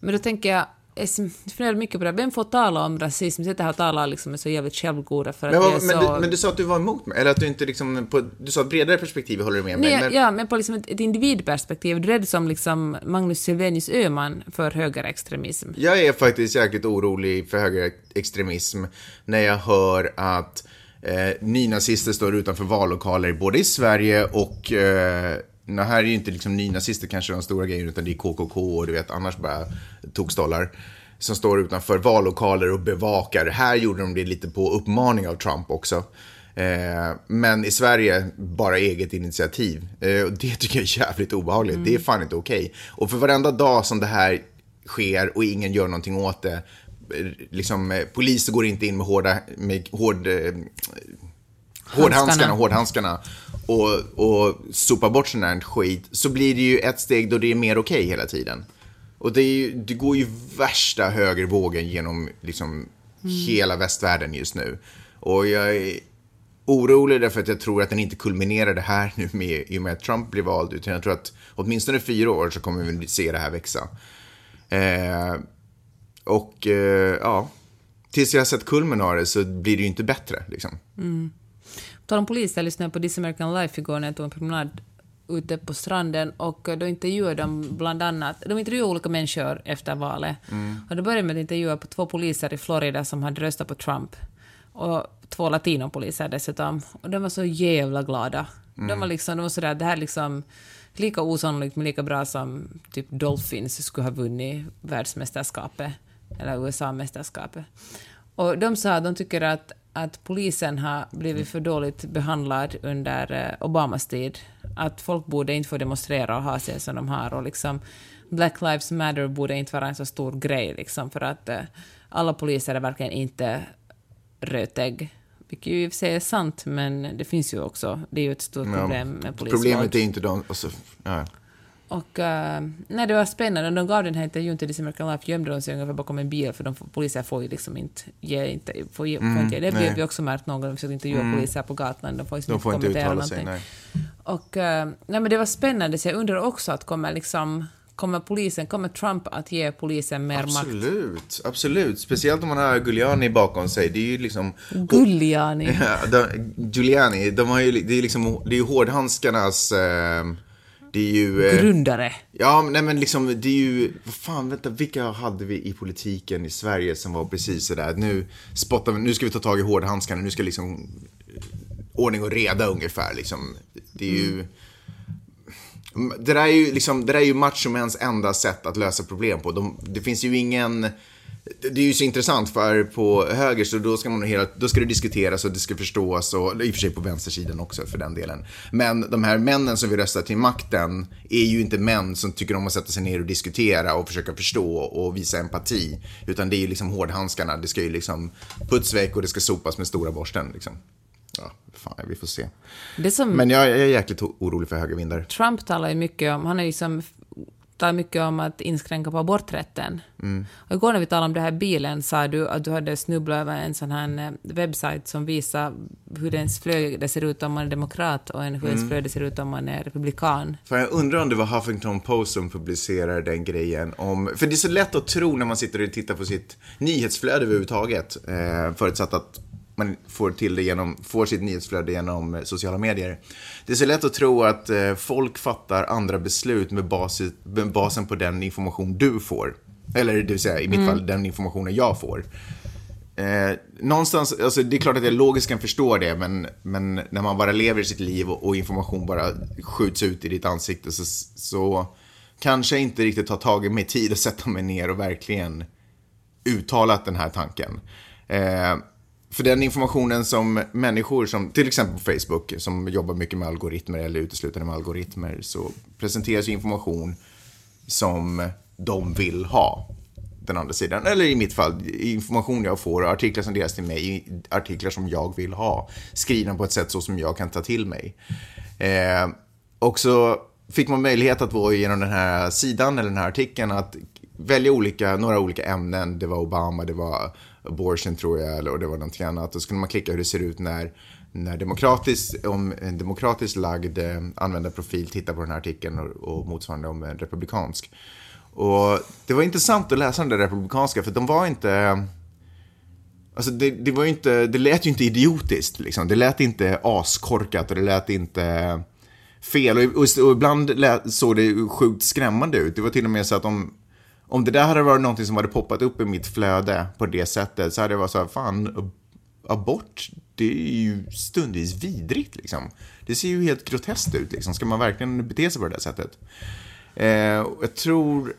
Men då tänker jag, jag funderar mycket på det, vem får tala om rasism? Sitter här och talar liksom är så jävligt självgoda för att Men, vi är vad, så... men, du, men du sa att du var emot mig, eller att du inte liksom, på, du sa ett bredare perspektiv håller du med mig. Nej, men, ja, men på liksom ett, ett individperspektiv. Du är rädd som liksom Magnus Silvenius Öhman för högerextremism. Jag är faktiskt jäkligt orolig för högerextremism när jag hör att Eh, nynazister står utanför vallokaler både i Sverige och eh, det här är ju inte liksom nynazister kanske de stora grejerna utan det är KKK och du vet annars bara tokstollar som står utanför vallokaler och bevakar. Här gjorde de det lite på uppmaning av Trump också. Eh, men i Sverige, bara eget initiativ. Eh, och det tycker jag är jävligt obehagligt. Mm. Det är fan inte okej. Okay. Och för varenda dag som det här sker och ingen gör någonting åt det. Eh, liksom, eh, poliser går inte in med hårda, med hård, hårdhandskarna, hårdhandskarna och, och sopar bort sån här skit. Så blir det ju ett steg då det är mer okej okay hela tiden. Och det, ju, det, går ju värsta högervågen genom liksom, mm. hela västvärlden just nu. Och jag är orolig därför att jag tror att den inte kulminerar det här nu med, i och med att Trump blir vald. Utan jag tror att åtminstone fyra år så kommer vi se det här växa. Eh, och eh, ja, tills jag har sett kulmen av det så blir det ju inte bättre. Liksom. Mm. Tal om poliser, jag lyssnade på This American Life igår när jag tog en promenad ute på stranden och då intervjuade de bland annat, de intervjuade olika människor efter valet. Mm. Och då började med att intervjua på två poliser i Florida som hade röstat på Trump. Och två latinopoliser dessutom. Och de var så jävla glada. Mm. De var liksom, de var sådär, det här är liksom lika osannolikt men lika bra som typ Dolphins skulle ha vunnit världsmästerskapet eller USA-mästerskapet. Och de sa att de tycker att, att polisen har blivit för dåligt behandlad under eh, Obamas tid. Att folk borde inte få demonstrera och ha sig som de har. Och liksom, Black Lives Matter borde inte vara en så stor grej, liksom, för att uh, alla poliser är verkligen inte rötägg. Vilket ju i och för sig är sant, men det finns ju också, det är ju ett stort problem med polisvåld. Problemet är inte de, alltså, ja. Och uh, nej, det var spännande. De gav den här intervjun till This American Life, gömde de sig ungefär bakom en bil, för de poliser får ju liksom inte ge, inte, får, ge, mm, får inte Det har vi också märkt någon gång, vi försökte intervjua mm. poliser på gatan, de får, liksom de får inte uttala sig, nej. Och uh, nej, men det var spännande, så jag undrar också att kommer liksom Kommer, polisen, kommer Trump att ge polisen mer absolut, makt? Absolut, absolut. Speciellt om man har Giuliani bakom sig. Det är ju liksom... Giuliani? Ja, de, Giuliani, de har ju, det är liksom, det är ju hårdhandskarnas... Eh, det är ju... Eh, Grundare. Ja, nej men liksom, det är ju... Vad fan, vänta, vilka hade vi i politiken i Sverige som var precis sådär, nu spottar vi, nu ska vi ta tag i hårdhandskarna, nu ska liksom eh, ordning och reda ungefär liksom. Det är ju... Mm, det där är ju, liksom, det där är ju machomäns enda sätt att lösa problem på. De, det finns ju ingen... Det är ju så intressant för på höger så då ska, man hela, då ska det diskuteras och det ska förstås och i och för sig på vänstersidan också för den delen. Men de här männen som vill rösta till makten är ju inte män som tycker om att sätta sig ner och diskutera och försöka förstå och visa empati. Utan det är ju liksom hårdhandskarna, det ska ju liksom putsväck och det ska sopas med stora borsten liksom ja, fan, vi får se. Som, Men jag, jag är jäkligt orolig för höga vindar. Trump talar ju mycket om, han är liksom talar mycket om att inskränka på aborträtten. Mm. Och igår när vi talade om det här bilen sa du att du hade snubblat över en sån här eh, webbsajt som visar hur ens flöde ser ut om man är demokrat och hur ens mm. flöde ser ut om man är republikan. För jag undrar om det var Huffington Post som publicerade den grejen om... För det är så lätt att tro när man sitter och tittar på sitt nyhetsflöde överhuvudtaget, eh, förutsatt att man får, till det genom, får sitt nyhetsflöde genom eh, sociala medier. Det är så lätt att tro att eh, folk fattar andra beslut med, bas, med basen på den information du får. Eller det vill säga i mitt mm. fall den informationen jag får. Eh, någonstans, alltså det är klart att jag logiskt kan förstå det, men, men när man bara lever sitt liv och, och information bara skjuts ut i ditt ansikte så, så kanske jag inte riktigt har tagit mig tid att sätta mig ner och verkligen uttalat den här tanken. Eh, för den informationen som människor som, till exempel på Facebook, som jobbar mycket med algoritmer eller uteslutande med algoritmer, så presenteras information som de vill ha. Den andra sidan, eller i mitt fall, information jag får, artiklar som delas till mig, artiklar som jag vill ha, skrivna på ett sätt så som jag kan ta till mig. Eh, och så fick man möjlighet att gå genom den här sidan eller den här artikeln att välja olika, några olika ämnen. Det var Obama, det var abortion tror jag, eller, och det var någonting annat. Då skulle man klicka hur det ser ut när, när demokratiskt, om en demokratiskt lagd eh, användarprofil tittar på den här artikeln och, och motsvarande om en republikansk. Och det var intressant att läsa den där republikanska, för de var inte... Alltså det, det var inte, det lät ju inte idiotiskt liksom. Det lät inte askorkat och det lät inte fel. Och, och, och ibland lät, såg det sjukt skrämmande ut. Det var till och med så att de om det där hade varit någonting som hade poppat upp i mitt flöde på det sättet så hade jag varit så här, fan, abort, det är ju stundvis vidrigt liksom. Det ser ju helt groteskt ut liksom. Ska man verkligen bete sig på det där sättet? Eh, jag tror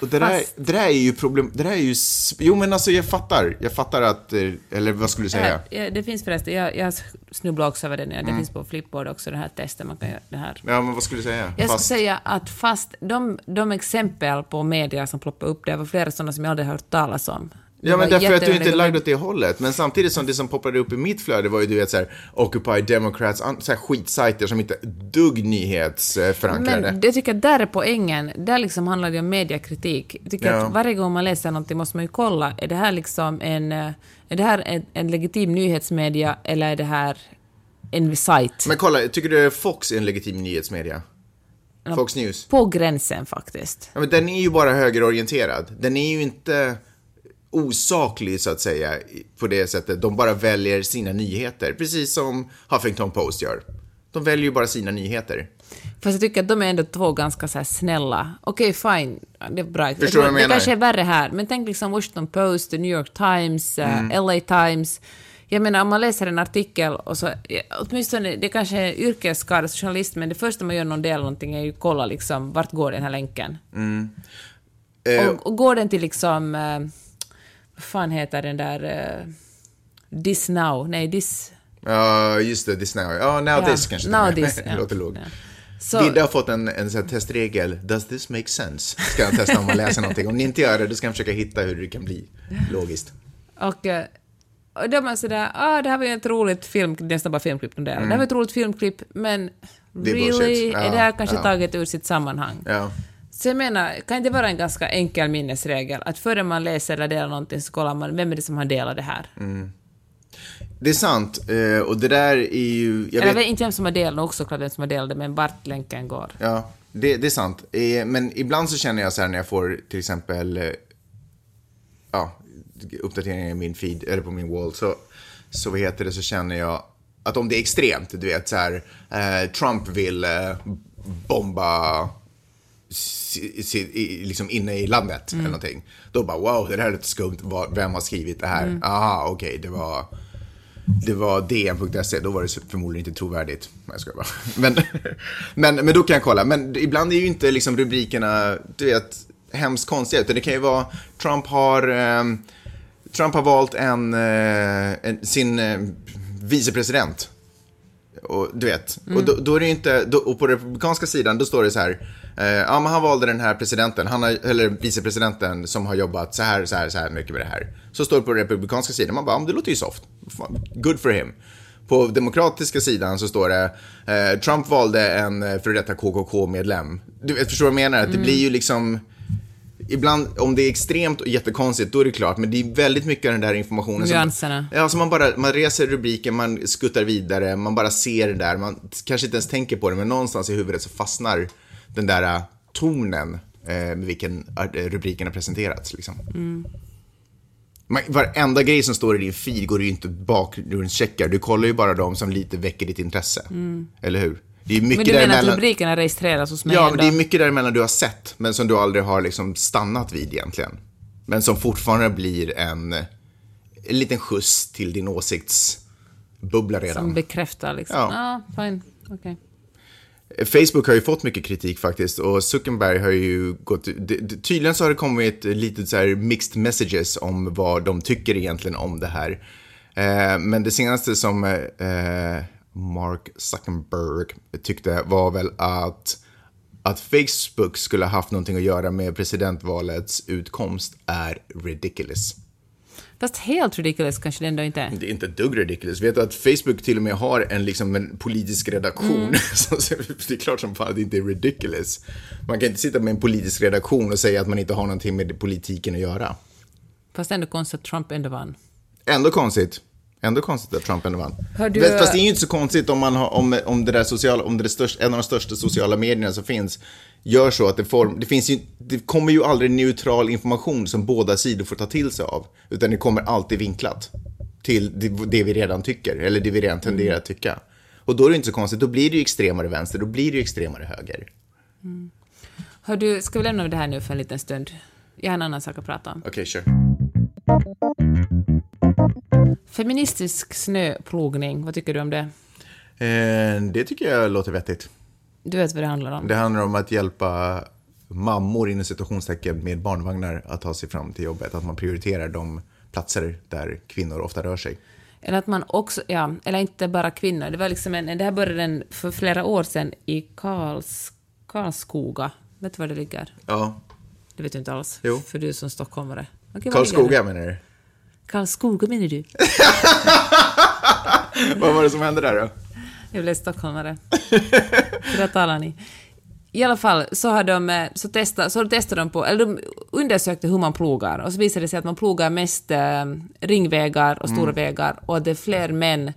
och det, där, det där är ju problem, det där är ju, jo men alltså jag fattar, jag fattar att, eh, eller vad skulle du säga? Ja, det finns förresten, jag, jag snubblade också över det nu, det mm. finns på Flipboard också det här testet, man kan göra det här. Ja men vad skulle du säga? Jag fast... skulle säga att fast de, de exempel på media som ploppar upp, det var flera sådana som jag aldrig hört talas om. Ja, men därför att du inte är lagd åt det hållet. Men samtidigt som det som poppade upp i mitt flöde var ju du vet så här, Occupy Democrats, så här skitsajter som inte dugg nyhetsförankrade. Men jag tycker där är poängen, där liksom handlar det om mediekritik. Jag tycker ja. att varje gång man läser någonting måste man ju kolla, är det här liksom en, är det här en, en legitim nyhetsmedia eller är det här en sajt? Men kolla, tycker du Fox är en legitim nyhetsmedia? Fox News? På gränsen faktiskt. Ja, men den är ju bara högerorienterad. Den är ju inte osaklig så att säga på det sättet. De bara väljer sina nyheter, precis som Huffington Post gör. De väljer ju bara sina nyheter. Fast jag tycker att de är ändå två ganska så snälla. Okej, okay, fine, det är bra. Förstår vad jag menar? Det kanske är värre här, men tänk liksom Washington Post, New York Times, eh, mm. LA Times. Jag menar, om man läser en artikel och så, åtminstone, det kanske är yrkesskadad journalist, men det första man gör någon del någonting är ju att kolla liksom, vart går den här länken? Mm. Och, och, går den till liksom... Fan heter den där... Uh, this now? Nej, this... Ja, uh, just det, this now. Ja, now ja, this kanske. Now this, ja. låter lågt. Ja. Så... Didde har fått en, en sån testregel, does this make sense? Ska han testa om man läser någonting. Om ni inte gör det, då ska han försöka hitta hur det kan bli logiskt. Och, eh, och då är man sådär, ah, det här var ju ett roligt film, nästan bara filmklipp mm. det här var ett roligt filmklipp, men det är really, ja, är det här kanske ja. taget ur sitt sammanhang? Ja. Så jag menar, kan det vara en ganska enkel minnesregel att före man läser eller delar någonting så kollar man vem är det som har delat det här? Mm. Det är sant, eh, och det där är ju... Jag eller vet... inte vem som har delat, också klart vem som har delat det, men vart länken går. Ja, det, det är sant. Eh, men ibland så känner jag så här när jag får till exempel eh, ja, uppdateringar i min feed, eller på min wall, så, så vad heter det, så känner jag att om det är extremt, du vet så här, Trump vill bomba liksom inne i landet mm. eller någonting. Då bara wow, det här är lite skumt. Vem har skrivit det här? Mm. Aha, okej, okay, det var det var dn.se, då var det förmodligen inte trovärdigt. Jag ska bara. Men, men, men då kan jag kolla. Men ibland är ju inte liksom rubrikerna, du vet, hemskt konstiga. Utan det kan ju vara, Trump har, eh, Trump har valt en, eh, en sin eh, vicepresident. Och, du vet, mm. och då, då, är det inte, då, och på republikanska sidan då står det så här, Eh, ja, men han valde den här presidenten, han har, eller vicepresidenten som har jobbat så här, så här, så här mycket med det här. Så står det på republikanska sidan, man bara, det låter ju soft. Good for him. På demokratiska sidan så står det, eh, Trump valde en eh, före detta KKK-medlem. Du vet, förstår vad jag menar? Mm. Det blir ju liksom, ibland, om det är extremt och jättekonstigt, då är det klart, men det är väldigt mycket av den där informationen Nyanserna. Som, ja, så man bara, man reser rubriken, man skuttar vidare, man bara ser det där, man kanske inte ens tänker på det, men någonstans i huvudet så fastnar den där äh, tonen eh, med vilken äh, rubriken har presenterats. Liksom. Mm. Man, varenda grej som står i din feed går ju inte bakgrundscheckar. Du kollar ju bara de som lite väcker ditt intresse. Mm. Eller hur? Det är mycket men du menar däremellan... att rubrikerna registreras hos mig? Ja, men det är mycket däremellan du har sett, men som du aldrig har liksom stannat vid egentligen. Men som fortfarande blir en, en liten skjuts till din åsiktsbubbla redan. Som bekräftar liksom? Ja, ah, fine. Okay. Facebook har ju fått mycket kritik faktiskt och Zuckerberg har ju gått... Tydligen så har det kommit lite så här mixed messages om vad de tycker egentligen om det här. Eh, men det senaste som eh, Mark Zuckerberg tyckte var väl att, att Facebook skulle ha haft någonting att göra med presidentvalets utkomst är ridiculous. Fast helt ridiculous kanske det ändå inte är. Det är inte ett dugg ridiculous. Vet du att Facebook till och med har en, liksom, en politisk redaktion? Mm. det är klart som fan att det inte är ridiculous. Man kan inte sitta med en politisk redaktion och säga att man inte har någonting med politiken att göra. Fast ändå konstigt att Trump ändå vann. Ändå konstigt. Ändå konstigt att Trump ändå vann. Du... Fast det är ju inte så konstigt om, man har, om, om det där sociala, om det är största, en av de största sociala medierna som finns gör så att det, form, det, finns ju, det kommer ju aldrig neutral information som båda sidor får ta till sig av. Utan det kommer alltid vinklat till det, det vi redan tycker, eller det vi redan tenderar att tycka. Och då är det inte så konstigt, då blir det ju extremare vänster, då blir det ju extremare höger. Mm. Hör du, ska vi lämna det här nu för en liten stund? Jag har en annan sak att prata om. Okej, okay, sure. Feministisk snöplogning, vad tycker du om det? Eh, det tycker jag låter vettigt. Du vet vad det handlar om? Det handlar om att hjälpa mammor inom situationstecken med barnvagnar att ta sig fram till jobbet. Att man prioriterar de platser där kvinnor ofta rör sig. Eller att man också, ja, eller inte bara kvinnor. Det var liksom en, det här började en, för flera år sedan i Karls, Karlskoga. Vet du var det ligger? Ja. Det vet du inte alls. Jo. För du är som stockholmare. Okej, Karlskoga menar du? Karlskoga menar du? Vad var det som hände där då? Jag blev stockholmare. För det talar ni. I alla fall så, har de, eh, så, testa, så testade de på, eller de undersökte hur man plogar och så visade det sig att man plogar mest eh, ringvägar och stora vägar och att det är fler män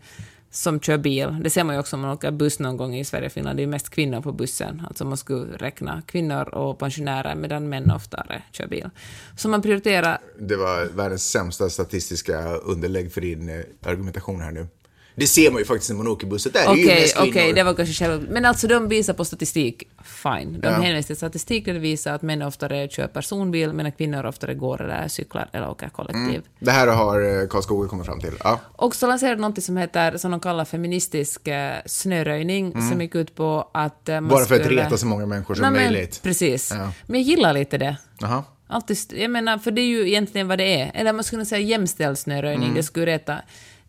som kör bil. Det ser man ju också om man åker buss någon gång i Sverige och Finland. Det är mest kvinnor på bussen. Alltså man skulle räkna kvinnor och pensionärer medan män oftare kör bil. Så man prioriterar Det var världens sämsta statistiska underlägg för din eh, argumentation här nu. Det ser man ju faktiskt när man åker bussen. Där är ju Okej, mest okej, kvinnor. det var kanske själv... Men alltså de visar på statistik, fine. De Ja. hänvisar till statistik där det visar att män oftare kör personbil medan kvinnor oftare går eller cyklar eller åker kollektiv. Det här har eh, Karlskoga kommit fram till. Ja. Och så lanserade de något som heter, som de kallar feministisk eh, snöröjning, som gick ut på att eh, man Mm. Bara för att skulle... reta så många människor som Nej, men möjligt. Precis. Ja. Men jag gillar lite det. Jaha. Alltid, jag menar, för det är ju egentligen vad det är. Eller man skulle säga jämställd snöröjning, Mm. det skulle reta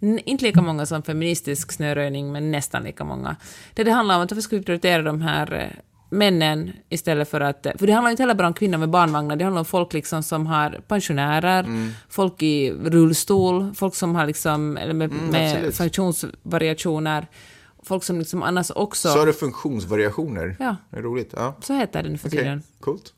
inte lika många som feministisk snöröjning, men nästan lika många. Det det handlar om att varför ska vi prioritera de här eh, männen istället för att... För det handlar inte heller bara om kvinnor med barnvagnar, det handlar om folk liksom som har pensionärer, Mm. folk i rullstol, folk som har liksom, eller med, med Mm, absolut. funktionsvariationer, folk som liksom annars också... Så har du funktionsvariationer? Ja. Det är roligt. Ja. Så heter det nu för Okej, tiden. coolt.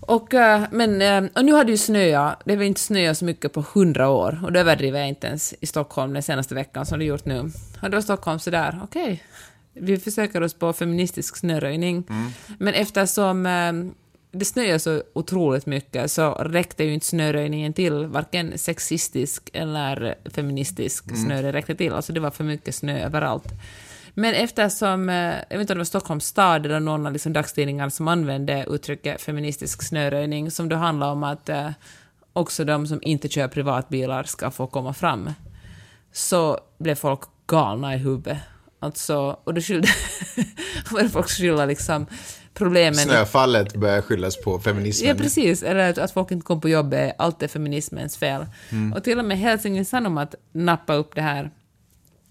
Och, eh, men, eh, och nu har det ju snöat, det har inte snöat så mycket på hundra år, och det överdriver jag inte ens i Stockholm den senaste veckan som det gjort nu. Och då var Stockholm sådär, okej, vi försöker oss på feministisk snöröjning. Men eftersom eh, det snöar så otroligt mycket så räckte ju inte snöröjningen till, varken sexistisk eller feministisk snö, det räckte till, alltså det var för mycket snö överallt. Men eftersom, eh, jag vet inte om det var Stockholms stad eller någon av liksom dagstidningar som använde uttrycket feministisk snöröjning, som då handlar om att eh, också de som inte kör privatbilar ska få komma fram, så blev folk galna i huvudet. Alltså, och då skyllde folk skylla liksom problemen... Snöfallet börjar skyllas på feminismen. Ja, precis. Eller att, att folk inte kom på jobbet, allt är feminismens fel. Och till och med Helsingin Sanomat nappade upp det här.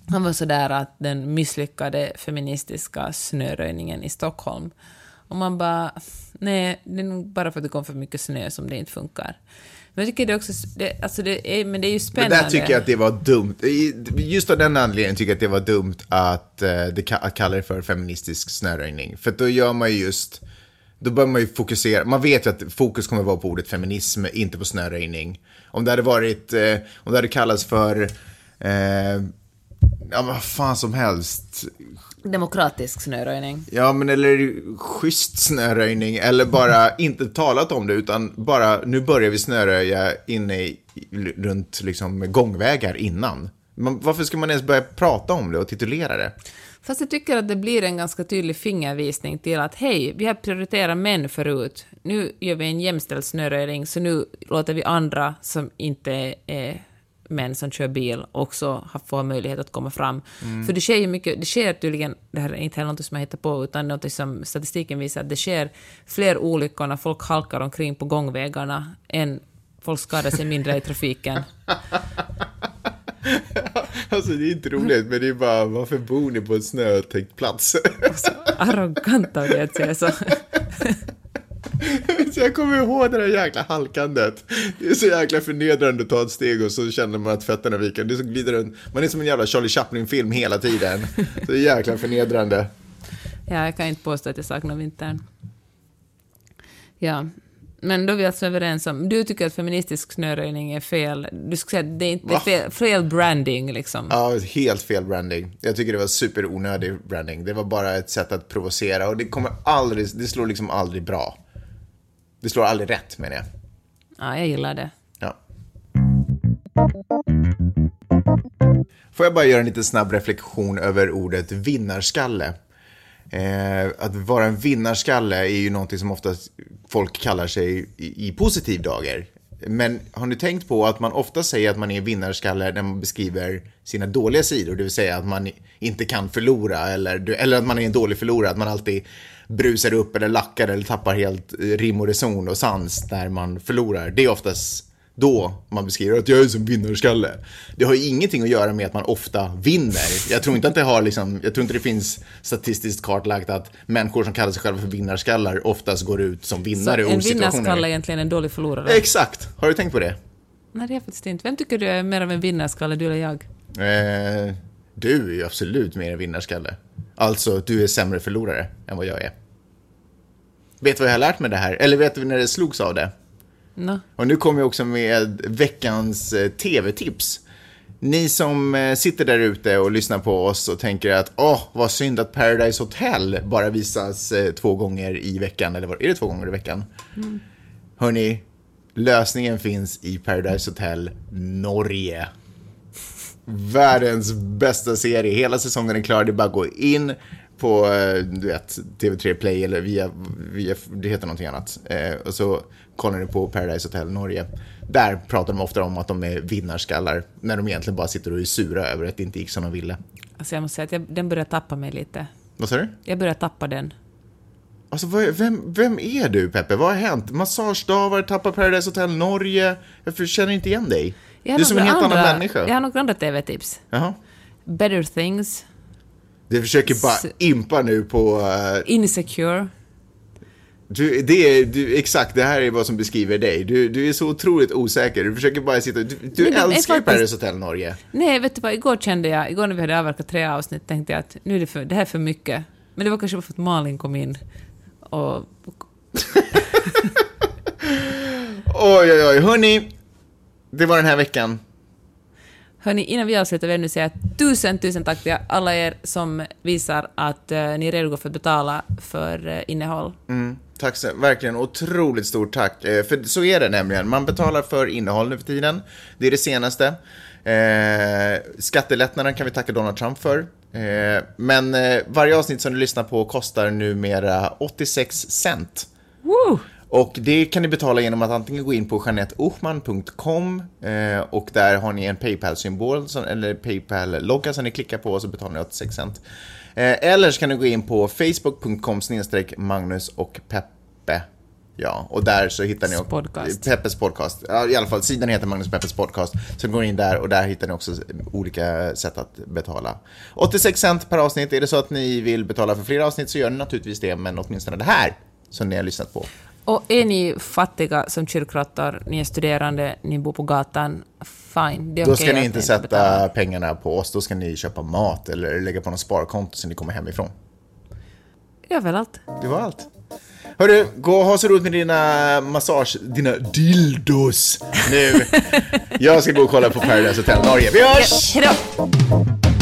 Han var sådär att den misslyckade feministiska snöröjningen i Stockholm. Och man bara, nej, det är nog bara för att det kom för mycket snö som det inte funkar. Men jag tycker det också, det, alltså det är, men det är ju Men spännande. där tycker jag att det var dumt. Just av den anledningen tycker jag att det var dumt att, det, ka- att kalla det för feministisk snöröjning. För då gör man ju just, då bör man ju fokusera, man vet ju att fokus kommer vara på ordet feminism, inte på snöröjning. Om det hade varit, eh, om det hade kallats för, eh, ja men vad fan som helst. Demokratisk snöröjning. Ja, men eller schysst snöröjning, eller bara inte talat om det, utan bara nu börjar vi snöröja inne i, runt liksom gångvägar innan. Man, varför ska man ens börja prata om det och titulera det? Fast jag tycker att det blir en ganska tydlig fingervisning till att hej, vi har prioriterat män förut. Nu gör vi en jämställd snöröjning, så nu låter vi andra som inte är män som kör bil också ha- få möjlighet att komma fram. För det sker ju mycket, det sker tydligen, det här är inte heller något som jag hittar på, utan något som statistiken visar att det sker fler olyckor när folk halkar omkring på gångvägarna än folk skadar sig mindre i trafiken. Alltså det är inte roligt, men det är bara, varför bor ni på en snötäckt plats? Arrogant av dig att säga så. Så jag kommer ihåg det där jäkla halkandet. Det är så jäkla förnedrande att ta ett steg och så känner man att fötterna viker. Det är så glider runt. Man är som en jävla Charlie Chaplin-film hela tiden. Så det är jäkla förnedrande. Ja, jag kan inte påstå att jag saknar vintern. Ja, men då är vi alltså överens om... Du tycker att feministisk snöröjning är fel. Du skulle säga att det är inte Va? fel, fel branding, liksom. Ja, helt fel branding. Jag tycker det var superonödig branding. Det var bara ett sätt att provocera och det kommer aldrig, det slår liksom aldrig bra. Det slår aldrig rätt menar jag. Ja, jag gillar det. Ja. Får jag bara göra en liten snabb reflektion över ordet vinnarskalle. Eh, att vara en vinnarskalle är ju någonting som ofta folk kallar sig i, i positiv dager. Men har ni tänkt på att man ofta säger att man är vinnarskalle när man beskriver sina dåliga sidor, det vill säga att man inte kan förlora eller, eller att man är en dålig förlorare, att man alltid brusar upp eller lackar eller tappar helt rim och reson och sans när man förlorar. Det är oftast då man beskriver att jag är som vinnarskalle. Det har ju ingenting att göra med att man ofta vinner. Jag tror inte att det har liksom, jag tror inte det finns statistiskt kartlagt att människor som kallar sig själva för vinnarskallar oftast går ut som vinnare Så en vinnarskalle är egentligen en dålig förlorare? Exakt! Har du tänkt på det? Nej, det är jag faktiskt inte. Vem tycker du är mer av en vinnarskalle, du eller jag? Eh, du är ju absolut mer en vinnarskalle. Alltså, du är sämre förlorare än vad jag är. Vet du vad jag har lärt mig det här? Eller vet du när det slogs av det? No. Och nu kommer jag också med veckans eh, tv-tips. Ni som eh, sitter där ute och lyssnar på oss och tänker att åh, vad synd att Paradise Hotel bara visas eh, två gånger i veckan, eller vad, är det två gånger i veckan? Mm. Hörni, lösningen finns i Paradise Hotel Norge. Världens bästa serie, hela säsongen är klar, det är bara att gå in på, eh, du vet, TV3 Play eller via, via det heter någonting annat. Eh, och så kollar ni på Paradise Hotel Norge. Där pratar de ofta om att de är vinnarskallar, när de egentligen bara sitter och är sura över att det inte gick som de ville. Alltså jag måste säga att jag, den börjar tappa mig lite. Vad sa du? Jag börjar tappa den. Alltså, vem, vem är du, Peppe? Vad har hänt? Massagestavar, tappar Paradise Hotel Norge. Jag känner inte igen dig. Du är som en helt andra, annan människa. Jag har några andra TV-tips. Jaha. Better Things. Du försöker bara S- impa nu på... eh, Insecure. Du, det är, du, exakt, det här är vad som beskriver dig. Du, du är så otroligt osäker. Du försöker bara sitta... Du, du är älskar faktiskt- Paradise Hotel Norge. Nej, vet du vad? Igår kände jag, igår när vi hade avverkat tre avsnitt, tänkte jag att nu är det, för, det här är för mycket. Men det var kanske bara för att Malin kom in och... Oj, oj, oj. Hörni, det var den här veckan. Hörni, innan vi avslutar vill jag nu säga tusen, tusen tack till alla er som visar att eh, ni är redo för att betala för eh, innehåll. Mm, tack så verkligen otroligt stort tack. Eh, för så är det nämligen. Man betalar för innehåll nu för tiden. Det är det senaste. Eh, skattelättnaden kan vi tacka Donald Trump för. Eh, men eh, varje avsnitt som du lyssnar på kostar numera 86 cent. Woo! Och det kan ni betala genom att antingen gå in på janetteochman.com eh, och där har ni en Paypal-symbol eller Paypal-logga som ni klickar på och så betalar ni 86 cent. Eh, eller så kan ni gå in på facebook.com snedstreck Magnus och Peppe. Ja, och där så hittar ni också Podcast. Peppes podcast. Ja, I alla fall, sidan heter Magnus Peppes podcast. Så går ni in där och där hittar ni också olika sätt att betala. 86 cent per avsnitt. Är det så att ni vill betala för fler avsnitt så gör ni naturligtvis det, men åtminstone det här som ni har lyssnat på. Och är ni fattiga som kyrkråttor, ni är studerande, ni bor på gatan, fine. Det är Då okej ska ni inte sätta pengarna på oss, då ska ni köpa mat eller lägga på något sparkonto så ni kommer hemifrån. Gör väl allt. Det var allt. Hörru, gå och ha så roligt med dina massage, dina dildos nu. Jag ska gå och kolla på Paradise Hotel Norge. Vi hörs! Hej då!